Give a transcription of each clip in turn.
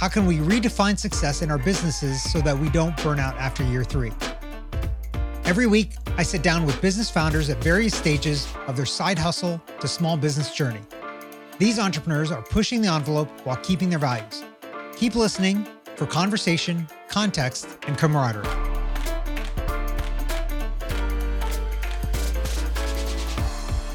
How can we redefine success in our businesses so that we don't burn out after year three? Every week, I sit down with business founders at various stages of their side hustle to small business journey. These entrepreneurs are pushing the envelope while keeping their values. Keep listening for conversation, context, and camaraderie.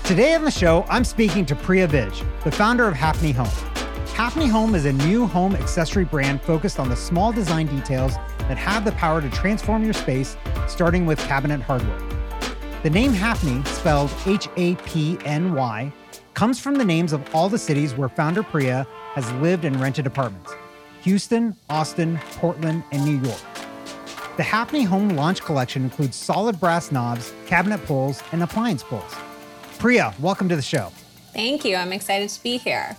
Today on the show, I'm speaking to Priya Vij, the founder of Hapny Home. Hapny Home is a new home accessory brand focused on the small design details that have the power to transform your space, starting with cabinet hardware. The name Hapny, spelled H A P N Y, comes from the names of all the cities where founder Priya has lived and rented apartments Houston, Austin, Portland, and New York. The Hapny Home launch collection includes solid brass knobs, cabinet pulls, and appliance pulls. Priya, welcome to the show. Thank you. I'm excited to be here.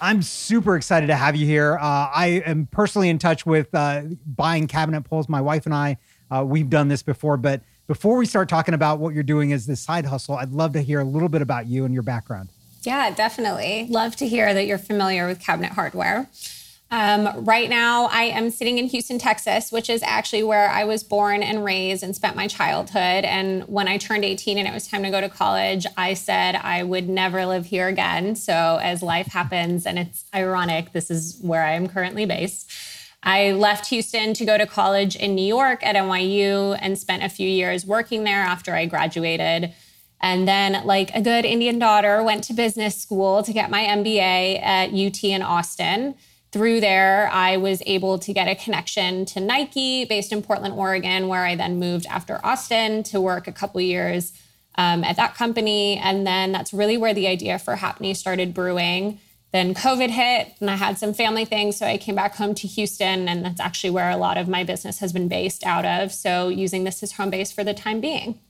I'm super excited to have you here. Uh, I am personally in touch with uh, buying cabinet pulls. My wife and I, uh, we've done this before. But before we start talking about what you're doing as this side hustle, I'd love to hear a little bit about you and your background. Yeah, definitely. Love to hear that you're familiar with cabinet hardware. Um, right now, I am sitting in Houston, Texas, which is actually where I was born and raised and spent my childhood. And when I turned 18 and it was time to go to college, I said I would never live here again. So, as life happens, and it's ironic, this is where I am currently based. I left Houston to go to college in New York at NYU and spent a few years working there after I graduated. And then, like a good Indian daughter, went to business school to get my MBA at UT in Austin through there, I was able to get a connection to Nike based in Portland, Oregon, where I then moved after Austin to work a couple years um, at that company. And then that's really where the idea for Hapny started brewing. Then COVID hit and I had some family things. So I came back home to Houston, and that's actually where a lot of my business has been based out of. So using this as home base for the time being.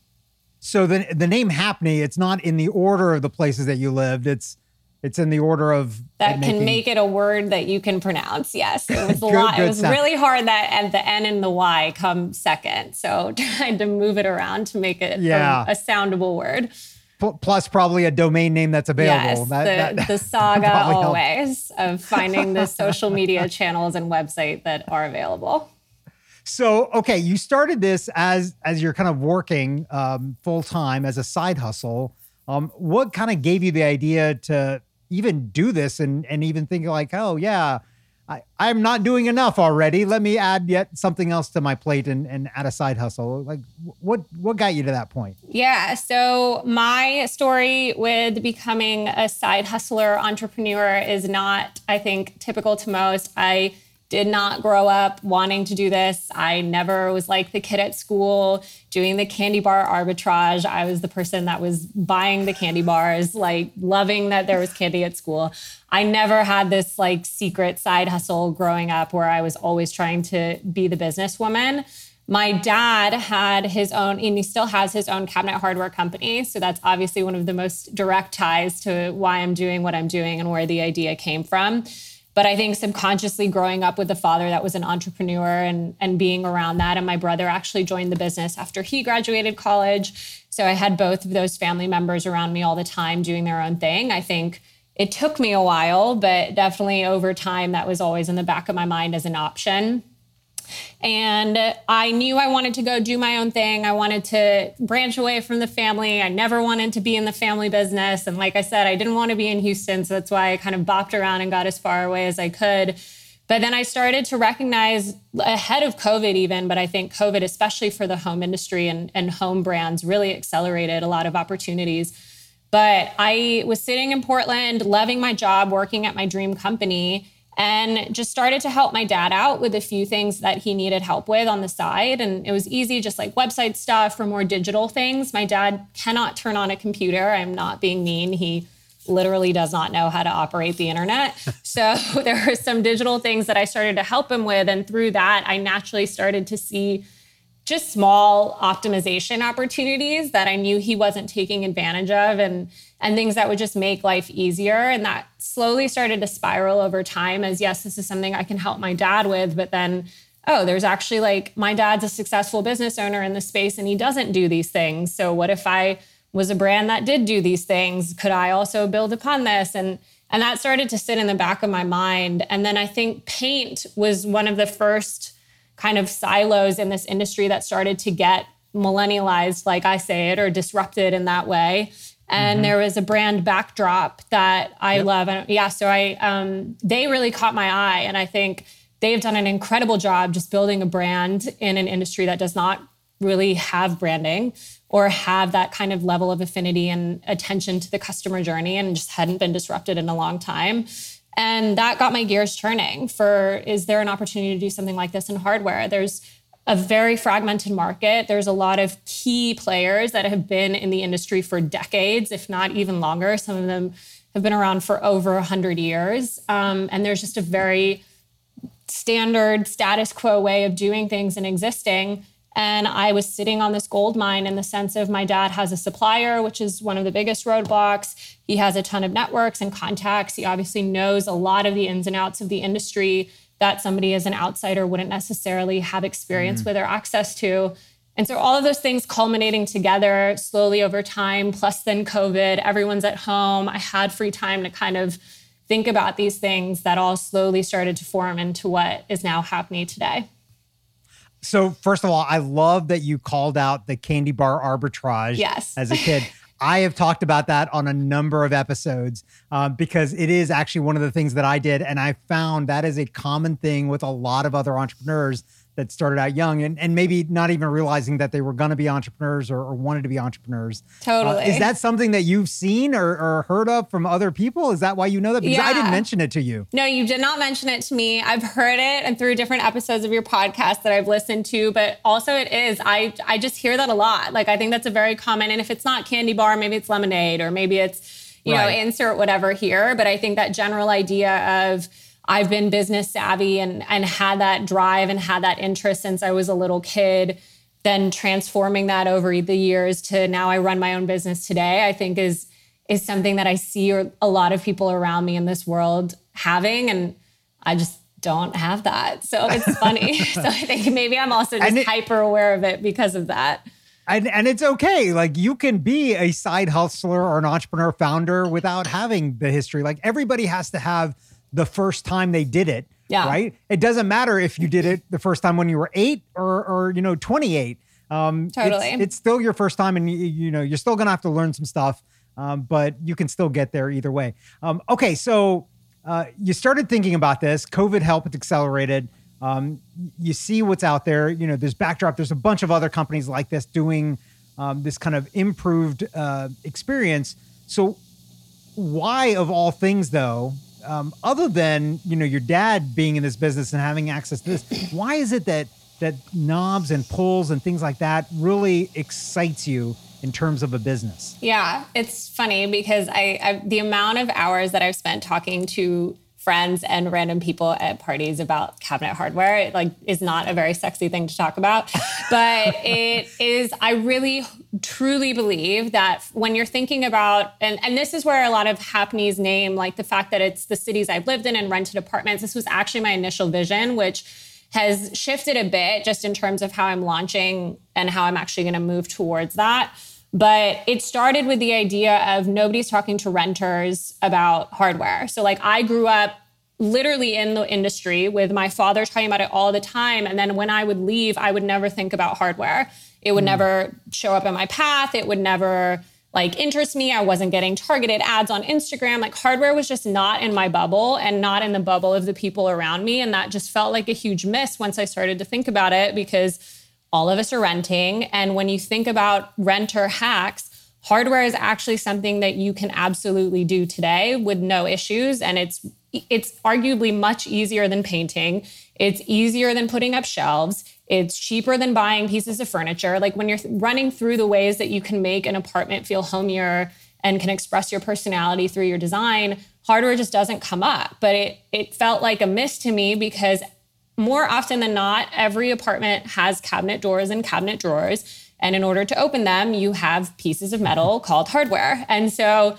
So the, the name Hapny, it's not in the order of the places that you lived. It's it's in the order of that can make it a word that you can pronounce. Yes, it was a good, lot. Good it was sound. really hard that at the N and the Y come second. So trying to move it around to make it yeah. a, a soundable word. Plus, probably a domain name that's available. Yes, that, the, that, the saga always of finding the social media channels and website that are available. So, okay, you started this as as you're kind of working um, full time as a side hustle. Um, what kind of gave you the idea to even do this and and even think like, oh yeah, I, I'm not doing enough already. Let me add yet something else to my plate and, and add a side hustle. Like what what got you to that point? Yeah. So my story with becoming a side hustler entrepreneur is not, I think, typical to most. I did not grow up wanting to do this. I never was like the kid at school doing the candy bar arbitrage. I was the person that was buying the candy bars, like loving that there was candy at school. I never had this like secret side hustle growing up where I was always trying to be the businesswoman. My dad had his own, and he still has his own cabinet hardware company. So that's obviously one of the most direct ties to why I'm doing what I'm doing and where the idea came from. But I think subconsciously growing up with a father that was an entrepreneur and, and being around that, and my brother actually joined the business after he graduated college. So I had both of those family members around me all the time doing their own thing. I think it took me a while, but definitely over time, that was always in the back of my mind as an option. And I knew I wanted to go do my own thing. I wanted to branch away from the family. I never wanted to be in the family business. And like I said, I didn't want to be in Houston. So that's why I kind of bopped around and got as far away as I could. But then I started to recognize ahead of COVID, even, but I think COVID, especially for the home industry and, and home brands, really accelerated a lot of opportunities. But I was sitting in Portland, loving my job, working at my dream company and just started to help my dad out with a few things that he needed help with on the side. And it was easy, just like website stuff for more digital things. My dad cannot turn on a computer. I'm not being mean. He literally does not know how to operate the internet. so there were some digital things that I started to help him with. And through that, I naturally started to see just small optimization opportunities that I knew he wasn't taking advantage of and and things that would just make life easier. And that slowly started to spiral over time as yes this is something I can help my dad with but then oh there's actually like my dad's a successful business owner in the space and he doesn't do these things. So what if I was a brand that did do these things? Could I also build upon this? And and that started to sit in the back of my mind. And then I think paint was one of the first kind of silos in this industry that started to get millennialized, like I say it, or disrupted in that way. And mm-hmm. there was a brand backdrop that I yep. love. And yeah, so I um, they really caught my eye, and I think they've done an incredible job just building a brand in an industry that does not really have branding or have that kind of level of affinity and attention to the customer journey and just hadn't been disrupted in a long time. And that got my gears turning for is there an opportunity to do something like this in hardware? There's a very fragmented market. There's a lot of key players that have been in the industry for decades, if not even longer. Some of them have been around for over 100 years. Um, and there's just a very standard status quo way of doing things and existing. And I was sitting on this gold mine in the sense of my dad has a supplier, which is one of the biggest roadblocks. He has a ton of networks and contacts. He obviously knows a lot of the ins and outs of the industry that somebody as an outsider wouldn't necessarily have experience mm. with or access to. And so all of those things culminating together slowly over time, plus then COVID, everyone's at home. I had free time to kind of think about these things that all slowly started to form into what is now happening today. So first of all, I love that you called out the candy bar arbitrage yes. as a kid. I have talked about that on a number of episodes uh, because it is actually one of the things that I did. And I found that is a common thing with a lot of other entrepreneurs that started out young and, and maybe not even realizing that they were going to be entrepreneurs or, or, wanted to be entrepreneurs. Totally. Uh, is that something that you've seen or, or, heard of from other people? Is that why you know that? Because yeah. I didn't mention it to you. No, you did not mention it to me. I've heard it and through different episodes of your podcast that I've listened to, but also it is. I, I just hear that a lot. Like, I think that's a very common, and if it's not candy bar, maybe it's lemonade or maybe it's, you right. know, insert whatever here. But I think that general idea of, I've been business savvy and and had that drive and had that interest since I was a little kid. Then transforming that over the years to now I run my own business today, I think is is something that I see a lot of people around me in this world having, and I just don't have that. So it's funny. so I think maybe I'm also just it, hyper aware of it because of that. And and it's okay. Like you can be a side hustler or an entrepreneur founder without having the history. Like everybody has to have the first time they did it. Yeah. Right. It doesn't matter if you did it the first time when you were eight or, or you know, 28. Um, totally. It's, it's still your first time and you, you know, you're still going to have to learn some stuff. Um, but you can still get there either way. Um, okay. So uh, you started thinking about this. COVID helped accelerated. Um, you see what's out there. You know, there's backdrop. There's a bunch of other companies like this doing um, this kind of improved uh, experience. So, why, of all things, though, um, other than you know your dad being in this business and having access to this, why is it that that knobs and pulls and things like that really excites you in terms of a business? Yeah, it's funny because I, I the amount of hours that I've spent talking to friends and random people at parties about cabinet hardware. It like is not a very sexy thing to talk about, but it is I really truly believe that when you're thinking about and and this is where a lot of Hapny's name like the fact that it's the cities I've lived in and rented apartments this was actually my initial vision which has shifted a bit just in terms of how I'm launching and how I'm actually going to move towards that. But it started with the idea of nobody's talking to renters about hardware. So, like, I grew up literally in the industry with my father talking about it all the time. And then when I would leave, I would never think about hardware. It would mm. never show up in my path. It would never like interest me. I wasn't getting targeted ads on Instagram. Like hardware was just not in my bubble and not in the bubble of the people around me. And that just felt like a huge miss once I started to think about it because all of us are renting. And when you think about renter hacks, hardware is actually something that you can absolutely do today with no issues. And it's it's arguably much easier than painting. It's easier than putting up shelves. It's cheaper than buying pieces of furniture. Like when you're running through the ways that you can make an apartment feel homier and can express your personality through your design, hardware just doesn't come up. But it it felt like a miss to me because more often than not, every apartment has cabinet doors and cabinet drawers. And in order to open them, you have pieces of metal called hardware. And so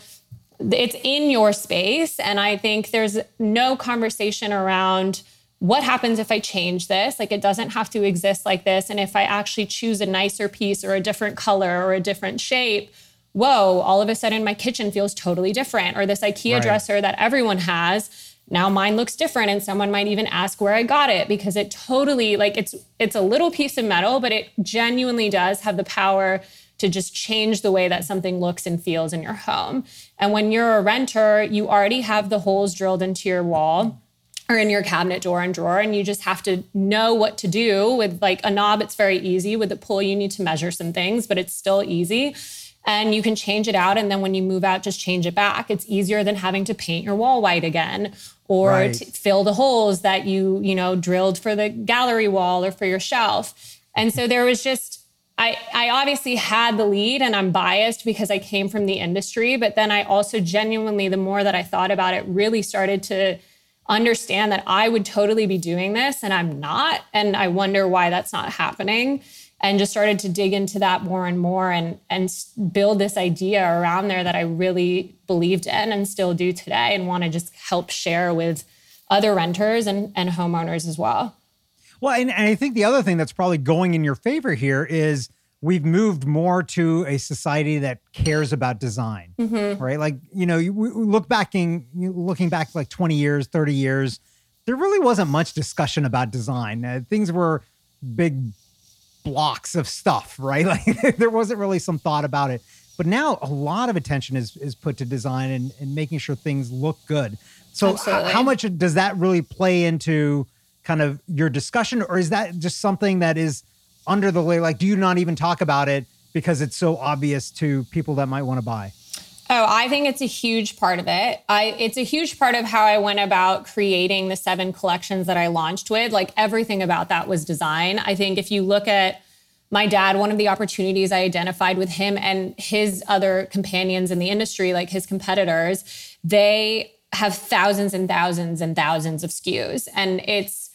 it's in your space. And I think there's no conversation around what happens if I change this? Like it doesn't have to exist like this. And if I actually choose a nicer piece or a different color or a different shape, whoa, all of a sudden my kitchen feels totally different. Or this IKEA right. dresser that everyone has, now mine looks different. And someone might even ask where I got it because it totally like it's it's a little piece of metal, but it genuinely does have the power to just change the way that something looks and feels in your home. And when you're a renter, you already have the holes drilled into your wall or in your cabinet door and drawer and you just have to know what to do with like a knob it's very easy with the pull you need to measure some things but it's still easy and you can change it out and then when you move out just change it back it's easier than having to paint your wall white again or right. fill the holes that you you know drilled for the gallery wall or for your shelf and so there was just I, I obviously had the lead and I'm biased because I came from the industry, but then I also genuinely, the more that I thought about it, really started to understand that I would totally be doing this and I'm not. And I wonder why that's not happening. And just started to dig into that more and more and, and build this idea around there that I really believed in and still do today and want to just help share with other renters and, and homeowners as well. Well, and, and I think the other thing that's probably going in your favor here is we've moved more to a society that cares about design, mm-hmm. right? Like, you know, you, look back in looking back like 20 years, 30 years, there really wasn't much discussion about design. Uh, things were big blocks of stuff, right? Like there wasn't really some thought about it. But now a lot of attention is is put to design and, and making sure things look good. So h- how much does that really play into kind of your discussion or is that just something that is under the layer? Like, do you not even talk about it because it's so obvious to people that might want to buy? Oh, I think it's a huge part of it. I it's a huge part of how I went about creating the seven collections that I launched with. Like everything about that was design. I think if you look at my dad, one of the opportunities I identified with him and his other companions in the industry, like his competitors, they have thousands and thousands and thousands of SKUs. And it's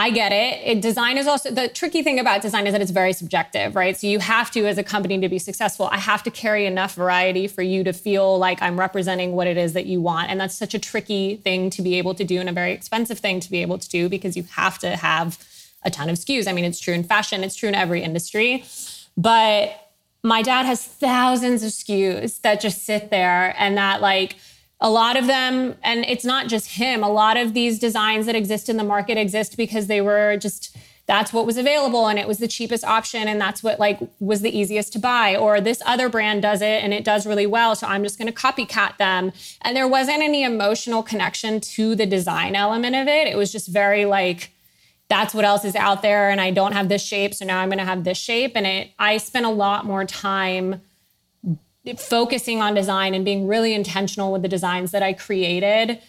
I get it. it. Design is also the tricky thing about design is that it's very subjective, right? So you have to, as a company, to be successful, I have to carry enough variety for you to feel like I'm representing what it is that you want. And that's such a tricky thing to be able to do and a very expensive thing to be able to do because you have to have a ton of SKUs. I mean, it's true in fashion, it's true in every industry. But my dad has thousands of SKUs that just sit there and that like a lot of them and it's not just him a lot of these designs that exist in the market exist because they were just that's what was available and it was the cheapest option and that's what like was the easiest to buy or this other brand does it and it does really well so i'm just going to copycat them. And there wasn't any emotional connection to the design element of it. It was just very like that's what else is out there and i don't have this shape so now i'm going to have this shape and it i spent a lot more time focusing on design and being really intentional with the designs that I created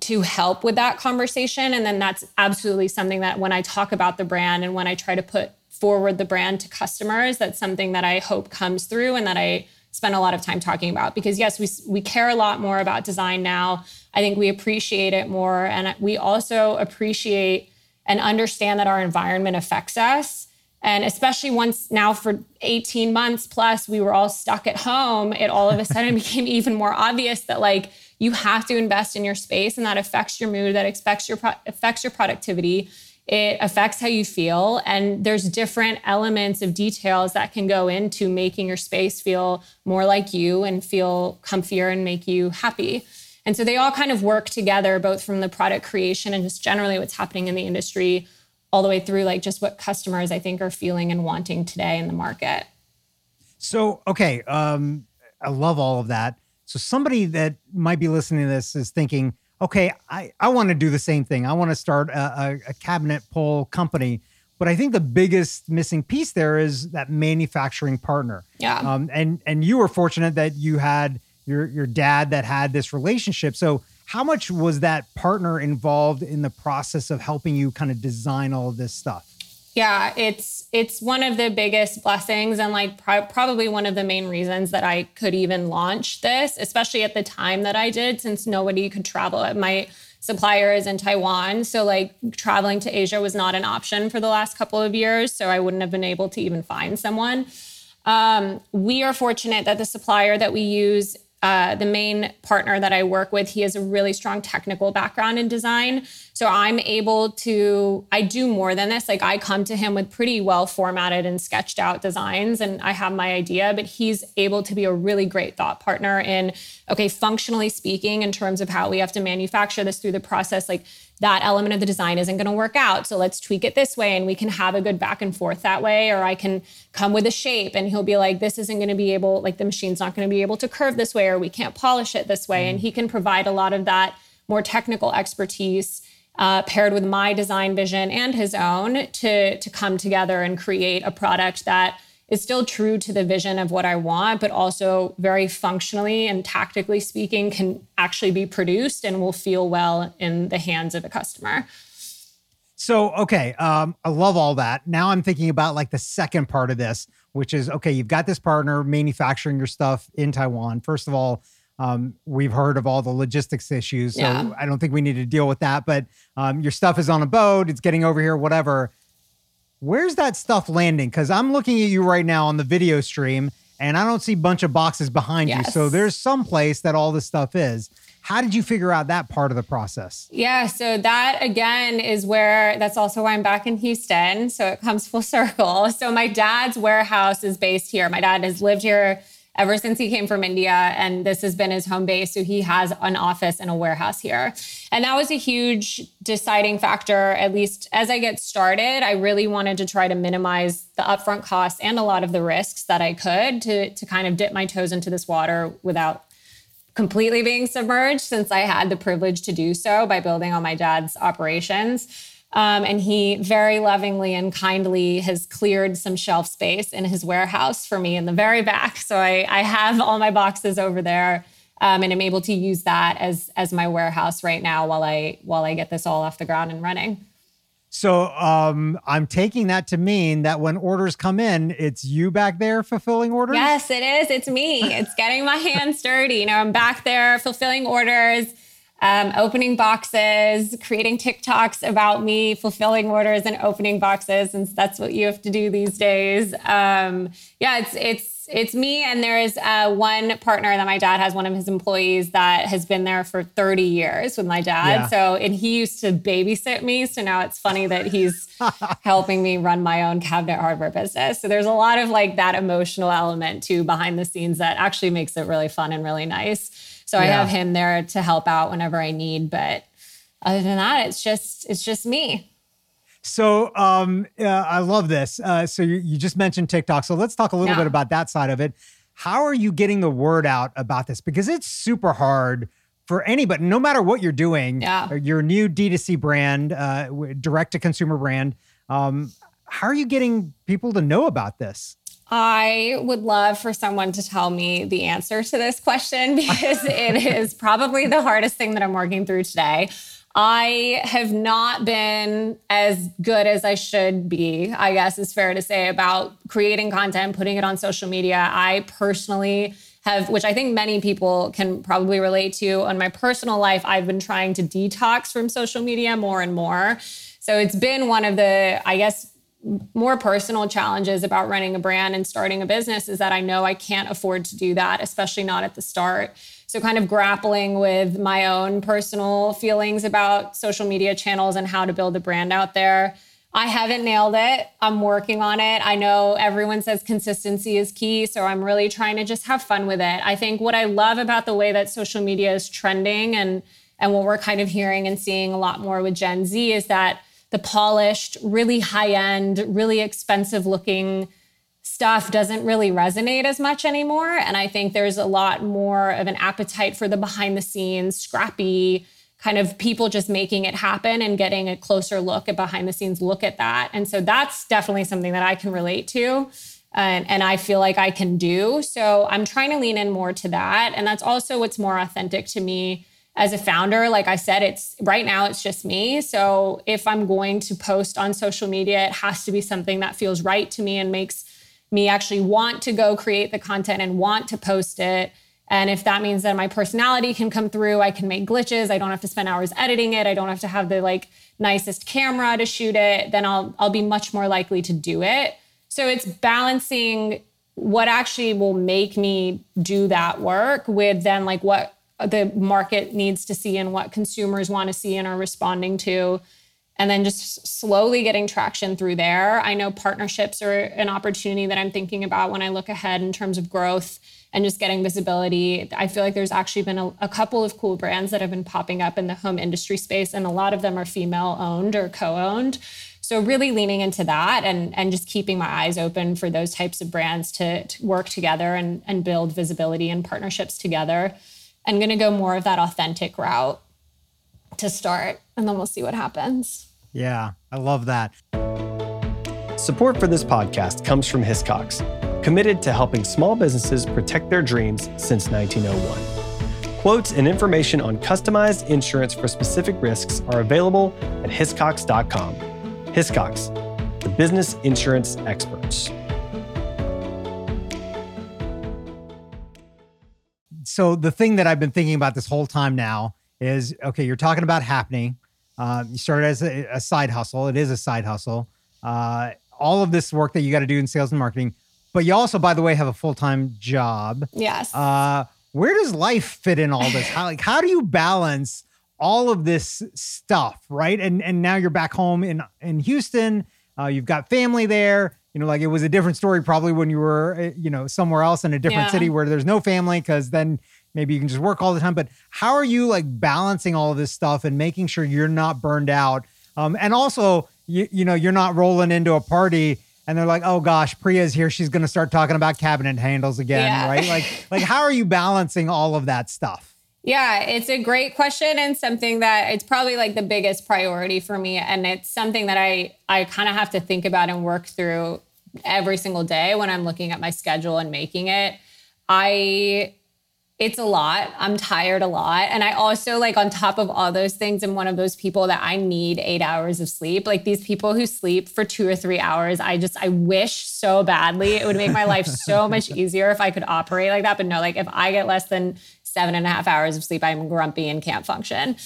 to help with that conversation. And then that's absolutely something that when I talk about the brand and when I try to put forward the brand to customers, that's something that I hope comes through and that I spend a lot of time talking about. Because yes, we, we care a lot more about design now. I think we appreciate it more. And we also appreciate and understand that our environment affects us and especially once now for 18 months plus, we were all stuck at home, it all of a sudden became even more obvious that like you have to invest in your space and that affects your mood, that affects your, pro- affects your productivity. It affects how you feel. And there's different elements of details that can go into making your space feel more like you and feel comfier and make you happy. And so they all kind of work together, both from the product creation and just generally what's happening in the industry all the way through like just what customers I think are feeling and wanting today in the market. So, okay, um, I love all of that. So, somebody that might be listening to this is thinking, okay, I, I want to do the same thing. I want to start a, a, cabinet pole company. But I think the biggest missing piece there is that manufacturing partner. Yeah. Um, and and you were fortunate that you had your your dad that had this relationship. So how much was that partner involved in the process of helping you kind of design all of this stuff? Yeah, it's it's one of the biggest blessings and like pro- probably one of the main reasons that I could even launch this, especially at the time that I did since nobody could travel. My supplier is in Taiwan, so like traveling to Asia was not an option for the last couple of years, so I wouldn't have been able to even find someone. Um, we are fortunate that the supplier that we use uh, the main partner that I work with, he has a really strong technical background in design. So I'm able to, I do more than this. Like I come to him with pretty well formatted and sketched out designs and I have my idea, but he's able to be a really great thought partner in, okay, functionally speaking, in terms of how we have to manufacture this through the process, like that element of the design isn't going to work out. So let's tweak it this way and we can have a good back and forth that way. Or I can come with a shape and he'll be like, this isn't going to be able, like the machine's not going to be able to curve this way or we can't polish it this way. Mm. And he can provide a lot of that more technical expertise. Uh, paired with my design vision and his own to to come together and create a product that is still true to the vision of what I want, but also very functionally and tactically speaking, can actually be produced and will feel well in the hands of a customer. So, okay, um, I love all that. Now I'm thinking about like the second part of this, which is okay, you've got this partner manufacturing your stuff in Taiwan. First of all, um, we've heard of all the logistics issues, so yeah. I don't think we need to deal with that. But um, your stuff is on a boat, it's getting over here, whatever where's that stuff landing? Because I'm looking at you right now on the video stream and I don't see a bunch of boxes behind yes. you. So there's some place that all this stuff is. How did you figure out that part of the process? Yeah, so that again is where that's also why I'm back in Houston. So it comes full circle. So my dad's warehouse is based here. My dad has lived here ever since he came from India. And this has been his home base. So he has an office and a warehouse here. And that was a huge deciding factor, at least as I get started. I really wanted to try to minimize the upfront costs and a lot of the risks that I could to, to kind of dip my toes into this water without completely being submerged since I had the privilege to do so by building on my dad's operations. Um, and he very lovingly and kindly has cleared some shelf space in his warehouse for me in the very back. So I, I have all my boxes over there. Um, and I'm able to use that as as my warehouse right now while I while I get this all off the ground and running. So um, I'm taking that to mean that when orders come in, it's you back there fulfilling orders. Yes, it is. It's me. it's getting my hands dirty. You know, I'm back there fulfilling orders um, opening boxes, creating TikToks about me fulfilling orders and opening boxes, since that's what you have to do these days. Um, yeah, it's it's it's me, and there is uh, one partner that my dad has, one of his employees that has been there for 30 years with my dad. Yeah. So, and he used to babysit me. So now it's funny that he's helping me run my own cabinet hardware business. So there's a lot of like that emotional element too behind the scenes that actually makes it really fun and really nice. So yeah. I have him there to help out whenever I need. But other than that, it's just it's just me. So um, uh, I love this. Uh, so you, you just mentioned TikTok. So let's talk a little yeah. bit about that side of it. How are you getting the word out about this? Because it's super hard for anybody, no matter what you're doing. Yeah. Uh, your new D2C brand, uh, direct to consumer brand. Um, how are you getting people to know about this? I would love for someone to tell me the answer to this question because it is probably the hardest thing that I'm working through today. I have not been as good as I should be, I guess is fair to say, about creating content, putting it on social media. I personally have, which I think many people can probably relate to on my personal life, I've been trying to detox from social media more and more. So it's been one of the, I guess, more personal challenges about running a brand and starting a business is that I know I can't afford to do that, especially not at the start. So, kind of grappling with my own personal feelings about social media channels and how to build a brand out there. I haven't nailed it. I'm working on it. I know everyone says consistency is key. So, I'm really trying to just have fun with it. I think what I love about the way that social media is trending and, and what we're kind of hearing and seeing a lot more with Gen Z is that the polished, really high end, really expensive looking stuff doesn't really resonate as much anymore. And I think there's a lot more of an appetite for the behind the scenes, scrappy, kind of people just making it happen and getting a closer look at behind the scenes look at that. And so that's definitely something that I can relate to. And, and I feel like I can do. So I'm trying to lean in more to that. And that's also what's more authentic to me as a founder, like I said, it's right now it's just me. So if I'm going to post on social media, it has to be something that feels right to me and makes me actually want to go create the content and want to post it. And if that means that my personality can come through, I can make glitches, I don't have to spend hours editing it, I don't have to have the like nicest camera to shoot it, then I'll I'll be much more likely to do it. So it's balancing what actually will make me do that work with then like what the market needs to see and what consumers want to see and are responding to and then just slowly getting traction through there. I know partnerships are an opportunity that I'm thinking about when I look ahead in terms of growth and just getting visibility. I feel like there's actually been a, a, couple of cool brands that have been popping up in the home industry space, and a lot of them are female owned or co owned. So, really leaning into that and, and just keeping my eyes open for those types of brands to, to work together and, and build visibility and partnerships together. I'm going to go more of that authentic route to start, and then we'll see what happens. Yeah, I love that. Support for this podcast comes from Hiscox, committed to helping small businesses protect their dreams since 1901. Quotes and information on customized insurance for specific risks are available at hiscox.com. Hiscox, the business insurance experts. So the thing that I've been thinking about this whole time now is okay, you're talking about happening. Uh, you started as a, a, side hustle. It is a side hustle. Uh, all of this work that you got to do in sales and marketing, but you also, by the way, have a full time job. Yes. Uh, where does life fit in all this? How like how do you balance all of this stuff, right? And and now you're back home in in Houston. Uh, you've got family there you know, like it was a different story probably when you were, eh, you know, somewhere else in a different yeah. city where there's no family, because then maybe you can just work all the time. But how are you like balancing all of this stuff and making sure you're not burned out? Um, and also, you, you know, you're not rolling into a party and they're like, oh gosh, Priya's here. She's going to start talking about cabinet handles again, yeah. right? Like, like how are you balancing all of that stuff? Yeah, it's a great question and something that it's probably like the biggest priority for me and it's something that I I kind of have to think about and work through every single day when I'm looking at my schedule and making it. I it's a lot. I'm tired a lot. And I also, like, on top of all those things, I'm one of those people that I need eight hours of sleep. Like, these people who sleep for two or three hours, I just, I wish so badly it would make my life so much easier if I could operate like that. But no, like, if I get less than seven and a half hours of sleep, I'm grumpy and can't function.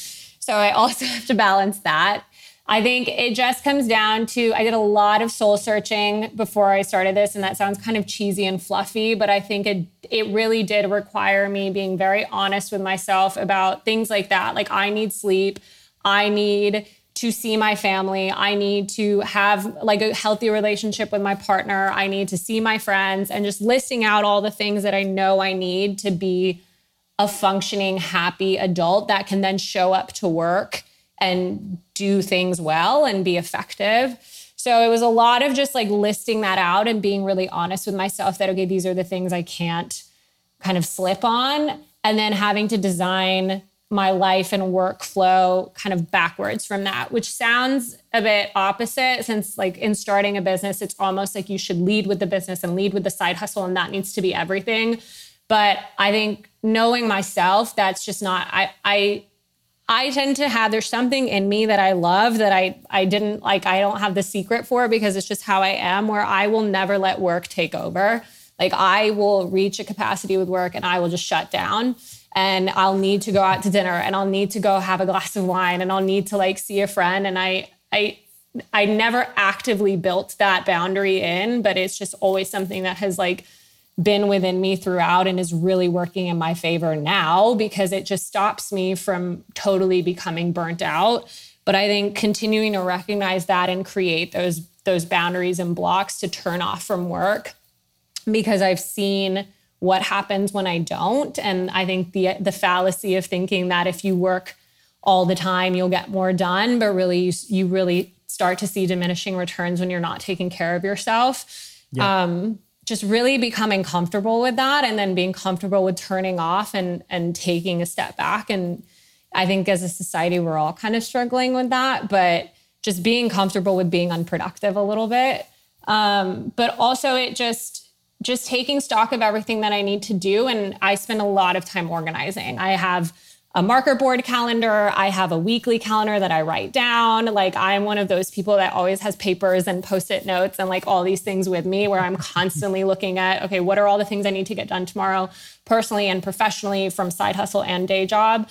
So I also have to balance that. I think it just comes down to I did a lot of soul searching before I started this, and that sounds kind of cheesy and fluffy, but I think it it really did require me being very honest with myself about things like that. Like I need sleep, I need to see my family, I need to have like a healthy relationship with my partner, I need to see my friends, and just listing out all the things that I know I need to be a functioning, happy adult that can then show up to work and do things well and be effective. So it was a lot of just like listing that out and being really honest with myself that, okay, these are the things I can't kind of slip on. And then having to design my life and workflow kind of backwards from that, which sounds a bit opposite since, like, in starting a business, it's almost like you should lead with the business and lead with the side hustle, and that needs to be everything. But I think knowing myself, that's just not, I, I, I tend to have there's something in me that I love that I I didn't like I don't have the secret for because it's just how I am where I will never let work take over. Like I will reach a capacity with work and I will just shut down and I'll need to go out to dinner and I'll need to go have a glass of wine and I'll need to like see a friend and I I I never actively built that boundary in, but it's just always something that has like been within me throughout and is really working in my favor now because it just stops me from totally becoming burnt out. But I think continuing to recognize that and create those those boundaries and blocks to turn off from work because I've seen what happens when I don't and I think the the fallacy of thinking that if you work all the time you'll get more done but really you, you really start to see diminishing returns when you're not taking care of yourself. Yeah. Um, just really becoming comfortable with that and then being comfortable with turning off and and taking a step back. And i think as a society we're all kind of struggling with that but just being comfortable with being unproductive a little bit. Um, but also it just just taking stock of everything that i need to do. And i spend a lot of time organizing. I have a marker board calendar. I have a weekly calendar that I write down. Like I'm one of those people that always has papers and post-it notes and like all these things with me where I'm constantly looking at, okay, what are all the things I need to get done tomorrow personally and professionally from side hustle and day job?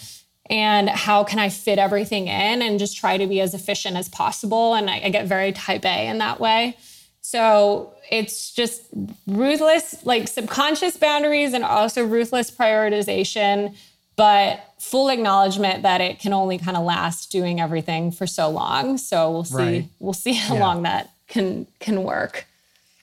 And how can I fit everything in and just try to be as efficient as possible? And I, I get very type A in that way. So it's just ruthless, like subconscious boundaries and also ruthless prioritization but full acknowledgement that it can only kind of last doing everything for so long. So we'll see. Right. We'll see how yeah. long that can can work.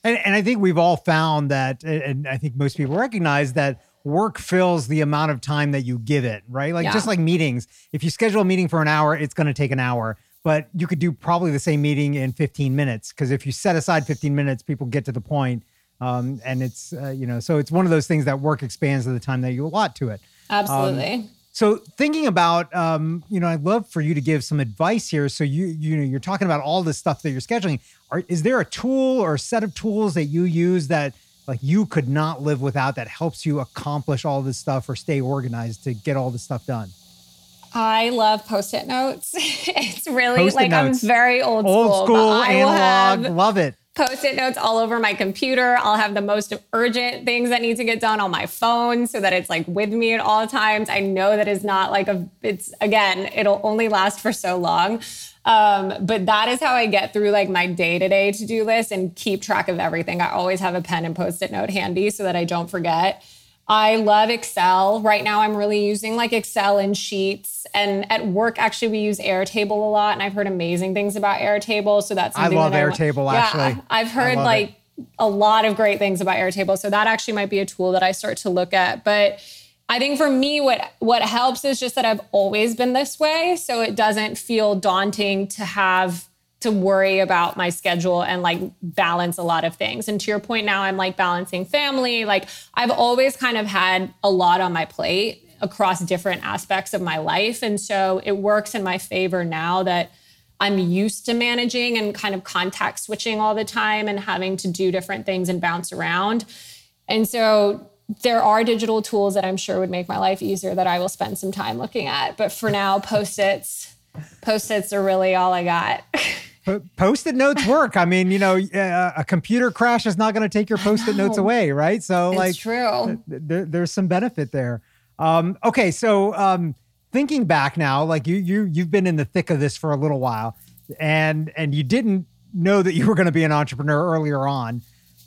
And, and I think we've all found that, and I think most people recognize that work fills the amount of time that you give it, right? Like yeah. just like meetings, if you schedule a meeting for an hour, it's going to take an hour, but you could do probably the same meeting in 15 minutes because if you set aside 15 minutes, people get to the point. Um, and it's uh, you know, so it's one of those things that work expands to the time that you allot to it. Absolutely. Um, so thinking about, um, you know, I'd love for you to give some advice here. So you, you know, you're talking about all this stuff that you're scheduling. Are, is there a tool or a set of tools that you use that like you could not live without that helps you accomplish all this stuff or stay organized to get all this stuff done? I love post-it notes. it's really post-it like notes. I'm very old, old school. school analog. Have, love it post-it notes all over my computer. I'll have the most urgent things that need to get done on my phone so that it's like with me at all times. I know that is not like a it's again, it'll only last for so long. Um, but that is how I get through like my day-to-day to-do list and keep track of everything. I always have a pen and post-it note handy so that I don't forget. I love Excel. Right now, I'm really using like Excel and Sheets. And at work, actually, we use Airtable a lot. And I've heard amazing things about Airtable. So that's something I love that Airtable. I, actually, yeah, I've heard like it. a lot of great things about Airtable. So that actually might be a tool that I start to look at. But I think for me, what what helps is just that I've always been this way, so it doesn't feel daunting to have to worry about my schedule and like balance a lot of things. And to your point now, I'm like balancing family. Like I've always kind of had a lot on my plate across different aspects of my life. And so it works in my favor now that I'm used to managing and kind of contact switching all the time and having to do different things and bounce around. And so there are digital tools that I'm sure would make my life easier that I will spend some time looking at. But for now, post-its, post-its are really all I got. post-it notes work. I mean, you know, a computer crash is not going to take your post-it notes away, right? So, it's like, true. Th- there's some benefit there. Um, okay, so um, thinking back now, like you you you've been in the thick of this for a little while, and and you didn't know that you were going to be an entrepreneur earlier on.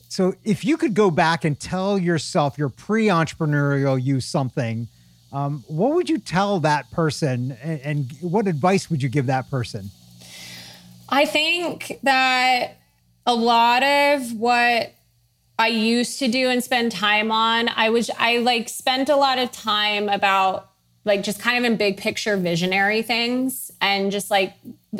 So, if you could go back and tell yourself, your pre-entrepreneurial you, something. Um, what would you tell that person, and, and what advice would you give that person? I think that a lot of what I used to do and spend time on, I was I like spent a lot of time about like just kind of in big picture visionary things and just like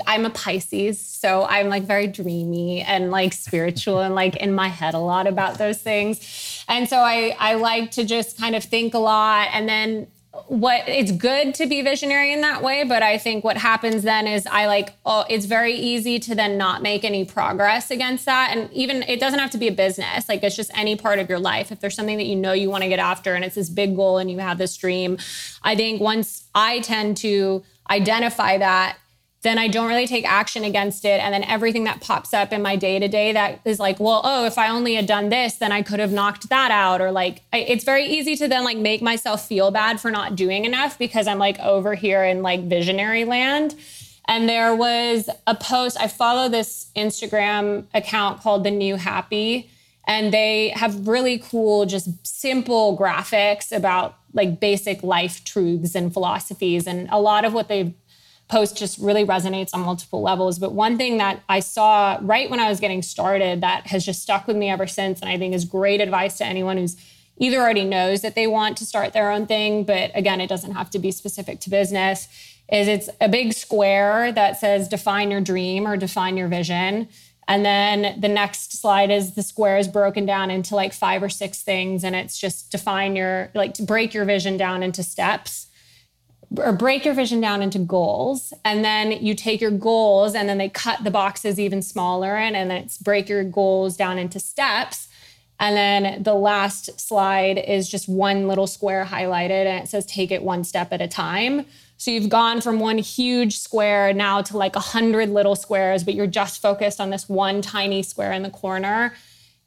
I'm a Pisces, so I'm like very dreamy and like spiritual and like in my head a lot about those things. And so I I like to just kind of think a lot and then what it's good to be visionary in that way but i think what happens then is i like oh it's very easy to then not make any progress against that. And even it doesn't have to be a business. Like it's just any part of your life. If there's something that you know you want to get after and it's this big goal and you have this dream i think once i tend to identify that then I don't really take action against it. And then everything that pops up in my day to day that is like, well, oh, if I only had done this, then I could have knocked that out. Or like, I, it's very easy to then like make myself feel bad for not doing enough because I'm like over here in like visionary land. And there was a post, I follow this Instagram account called The New Happy. And they have really cool, just simple graphics about like basic life truths and philosophies. And a lot of what they've post just really resonates on multiple levels. But one thing that I saw right when I was getting started that has just stuck with me ever since, and I think is great advice to anyone who's either already knows that they want to start their own thing, but again, it doesn't have to be specific to business, is it's a big square that says define your dream or define your vision. And then the next slide is the square is broken down into like five or six things. And it's just define your, like to break your vision down into steps or break your vision down into goals and then you take your goals and then they cut the boxes even smaller and, and then it's break your goals down into steps And then the last slide is just one little square highlighted and it says take it one step at a time. So you've gone from one huge square now to like a hundred little squares, but you're just focused on this one tiny square in the corner.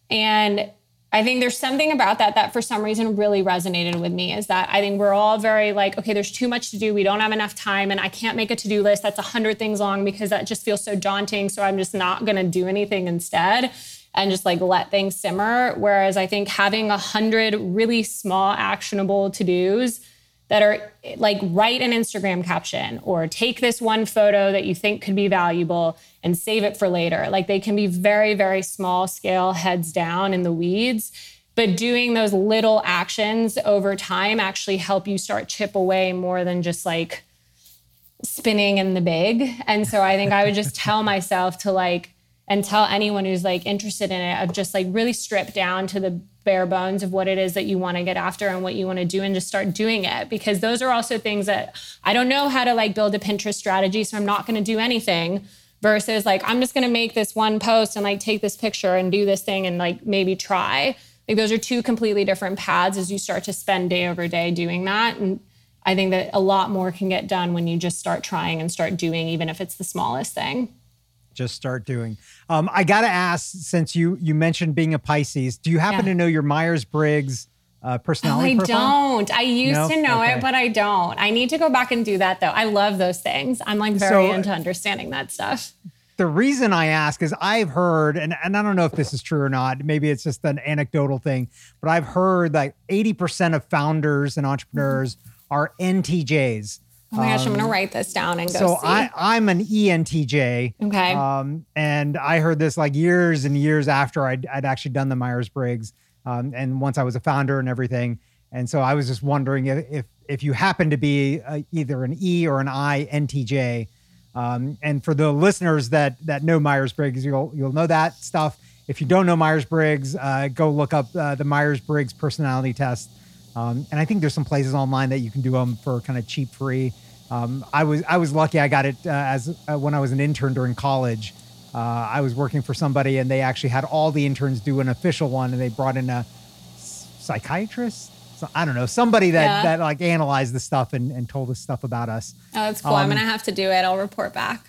And I think there's something about that that for some reason really resonated with me is that I think we're all very like, okay, there's too much to do. We don't have enough time and I can't make a to-do list that's 100 things long because that just feels so daunting. So I'm just not going to do anything instead and just like let things simmer. Whereas I think having a hundred really small actionable to-dos that are like write an Instagram caption or take this one photo that you think could be valuable and save it for later. Like they can be very, very small scale, heads down in the weeds. But doing those little actions over time actually help you start chip away more than just like spinning in the big. And so I think I would just tell myself to like, and tell anyone who's like interested in it of just like really strip down to the bare bones of what it is that you want to get after and what you want to do and just start doing it because those are also things that I don't know how to like build a Pinterest strategy so I'm not going to do anything versus like I'm just going to make this one post and like take this picture and do this thing and like maybe try. Like those are two completely different paths as you start to spend day over day doing that and I think that a lot more can get done when you just start trying and start doing even if it's the smallest thing just start doing. Um, I got to ask, since you you mentioned being a Pisces, do you happen yeah. to know your Myers Briggs uh, personality? Oh, I profile? don't. I used no? to know okay. it, but I don't. I need to go back and do that though. I love those things. I'm like very so, into understanding that stuff. The reason I ask is I've heard, and, and I don't know if this is true or not. Maybe it's just an anecdotal thing, but I've heard like 80% of founders and entrepreneurs mm-hmm. are NTJs Oh my gosh, I'm gonna um, write this down and go. So see. I I'm an ENTJ. Okay. Um, and I heard this like years and years after I'd, I'd actually done the Myers Briggs, um, and once I was a founder and everything. And so I was just wondering if if, if you happen to be a, either an E or an I NTJ. Um, and for the listeners that that know Myers Briggs, you'll you'll know that stuff. If you don't know Myers Briggs, uh, go look up uh, the Myers Briggs personality test. Um, and I think there's some places online that you can do them for kind of cheap, free. Um, I was I was lucky. I got it uh, as uh, when I was an intern during college. Uh, I was working for somebody, and they actually had all the interns do an official one, and they brought in a psychiatrist. So, I don't know somebody that yeah. that like analyzed the stuff and, and told us stuff about us. Oh, that's cool. Um, I'm gonna have to do it. I'll report back.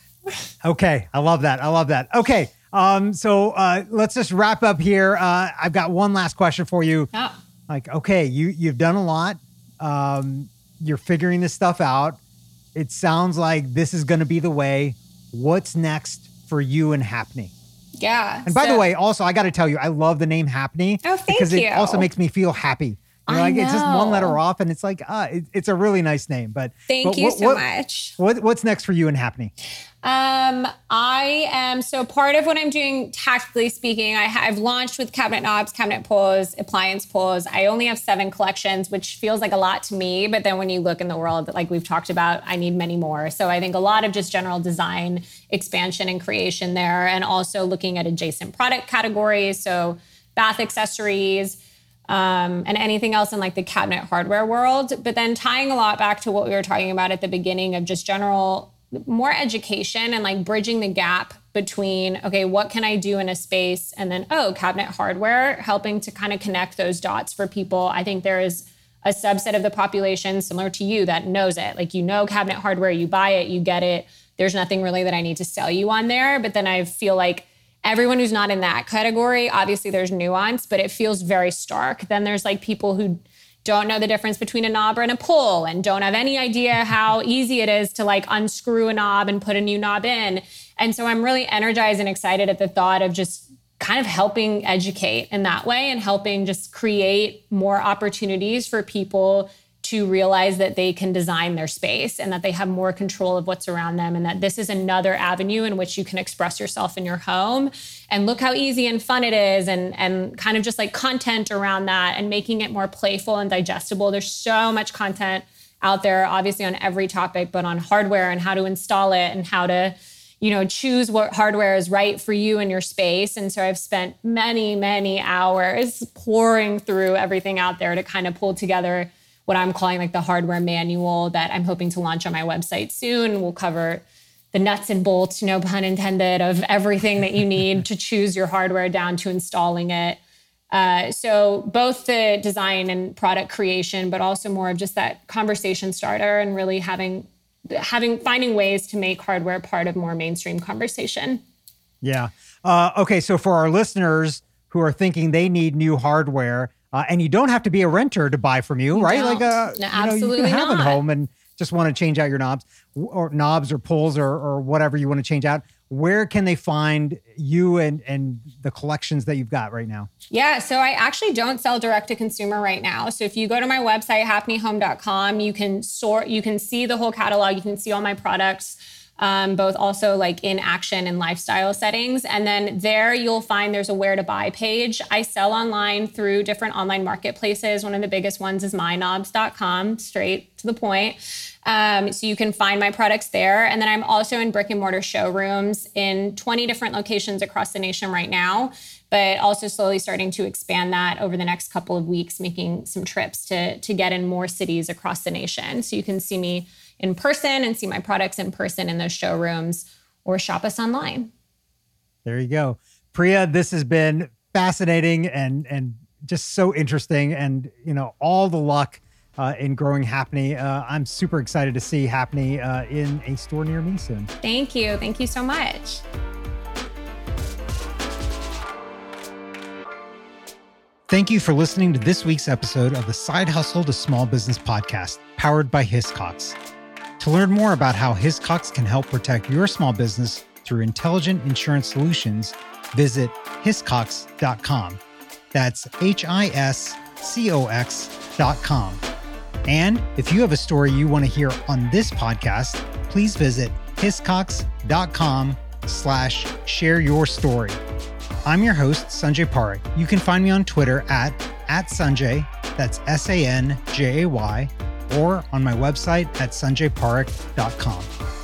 okay, I love that. I love that. Okay, um, so uh, let's just wrap up here. Uh, I've got one last question for you. Oh. Like, okay, you you've done a lot. Um, you're figuring this stuff out it sounds like this is going to be the way. What's next for you and Hapny? Yeah. And by so, the way, also I got to tell you, I love the name Hapny. Oh, thank because you. it also makes me feel happy. You know, like it's just one letter off, and it's like, uh, it, it's a really nice name. But thank but you what, so what, much. What, what's next for you and Hapny? Um, I am so part of what I'm doing, tactically speaking. I have launched with cabinet knobs, cabinet pulls, appliance pulls. I only have seven collections, which feels like a lot to me. But then when you look in the world, like we've talked about, I need many more. So I think a lot of just general design expansion and creation there, and also looking at adjacent product categories. So bath accessories. Um, and anything else in like the cabinet hardware world. But then tying a lot back to what we were talking about at the beginning of just general more education and like bridging the gap between okay what can i do in a space? And then oh cabinet hardware helping to kind of connect those dots for people. I think there is a subset of the population similar to you that knows it. Like you know cabinet hardware you buy it you get it. There's nothing really that i need to sell you on there. But then i feel like everyone who's not in that category obviously there's nuance but it feels very stark then there's like people who don't know the difference between a knob and a pull and don't have any idea how easy it is to like unscrew a knob and put a new knob in. And so I'm really energized and excited at the thought of just kind of helping educate in that way and helping just create more opportunities for people to realize that they can design their space and that they have more control of what's around them and that this is another avenue in which you can express yourself in your home. And look how easy and fun it is and and kind of just like content around that and making it more playful and digestible. There's so much content out there obviously on every topic but on hardware and how to install it and how to you know choose what hardware is right for you and your space. And so i've spent many many hours pouring through everything out there to kind of pull together what I'm calling like the hardware manual that I'm hoping to launch on my website soon. We'll cover the nuts and bolts, no pun intended, of everything that you need to choose your hardware down to installing it. Uh, so both the design and product creation, but also more of just that conversation starter and really having having finding ways to make hardware part of more mainstream conversation. Yeah. Uh, okay. So for our listeners who are thinking they need new hardware, uh, and you don't have to be a renter to buy from you, right? Like, uh, No, you know, you can have not. at home and just want to change out your knobs or knobs or pulls or, or whatever you want to change out. Where can they find you and and the collections that you've got right now? Yeah, so I actually don't sell direct to consumer right now. So if you go to my website hapnyhome.com, you can sort you can see the whole catalog, you can see all my products. Um, both also like in action and lifestyle settings. And then there you'll find there's a where to buy page. I sell online through different online marketplaces. One of the biggest ones is myknobs.com, straight to the point. Um, so you can find my products there. And then I'm also in brick and mortar showrooms in 20 different locations across the nation right now, but also slowly starting to expand that over the next couple of weeks, making some trips to, to get in more cities across the nation. So you can see me in person and see my products in person in those showrooms or shop us online. There you go. Priya, this has been fascinating and and just so interesting and you know all the luck uh, in growing Hapny. Uh, I'm super excited to see Hapny uh, in a store near me soon. Thank you. Thank you so much. Thank you for listening to this week's episode of the Side Hustle to Small Business podcast, powered by Hiscox. To learn more about how Hiscox can help protect your small business through intelligent insurance solutions, visit hiscox.com. That's H I S C O X.com. And if you have a story you want to hear on this podcast, please visit hiscox.com slash share your story. I'm your host, Sanjay Parekh. You can find me on Twitter at, at Sanjay, that's S A N J A Y, or on my website at sanjayparekh.com.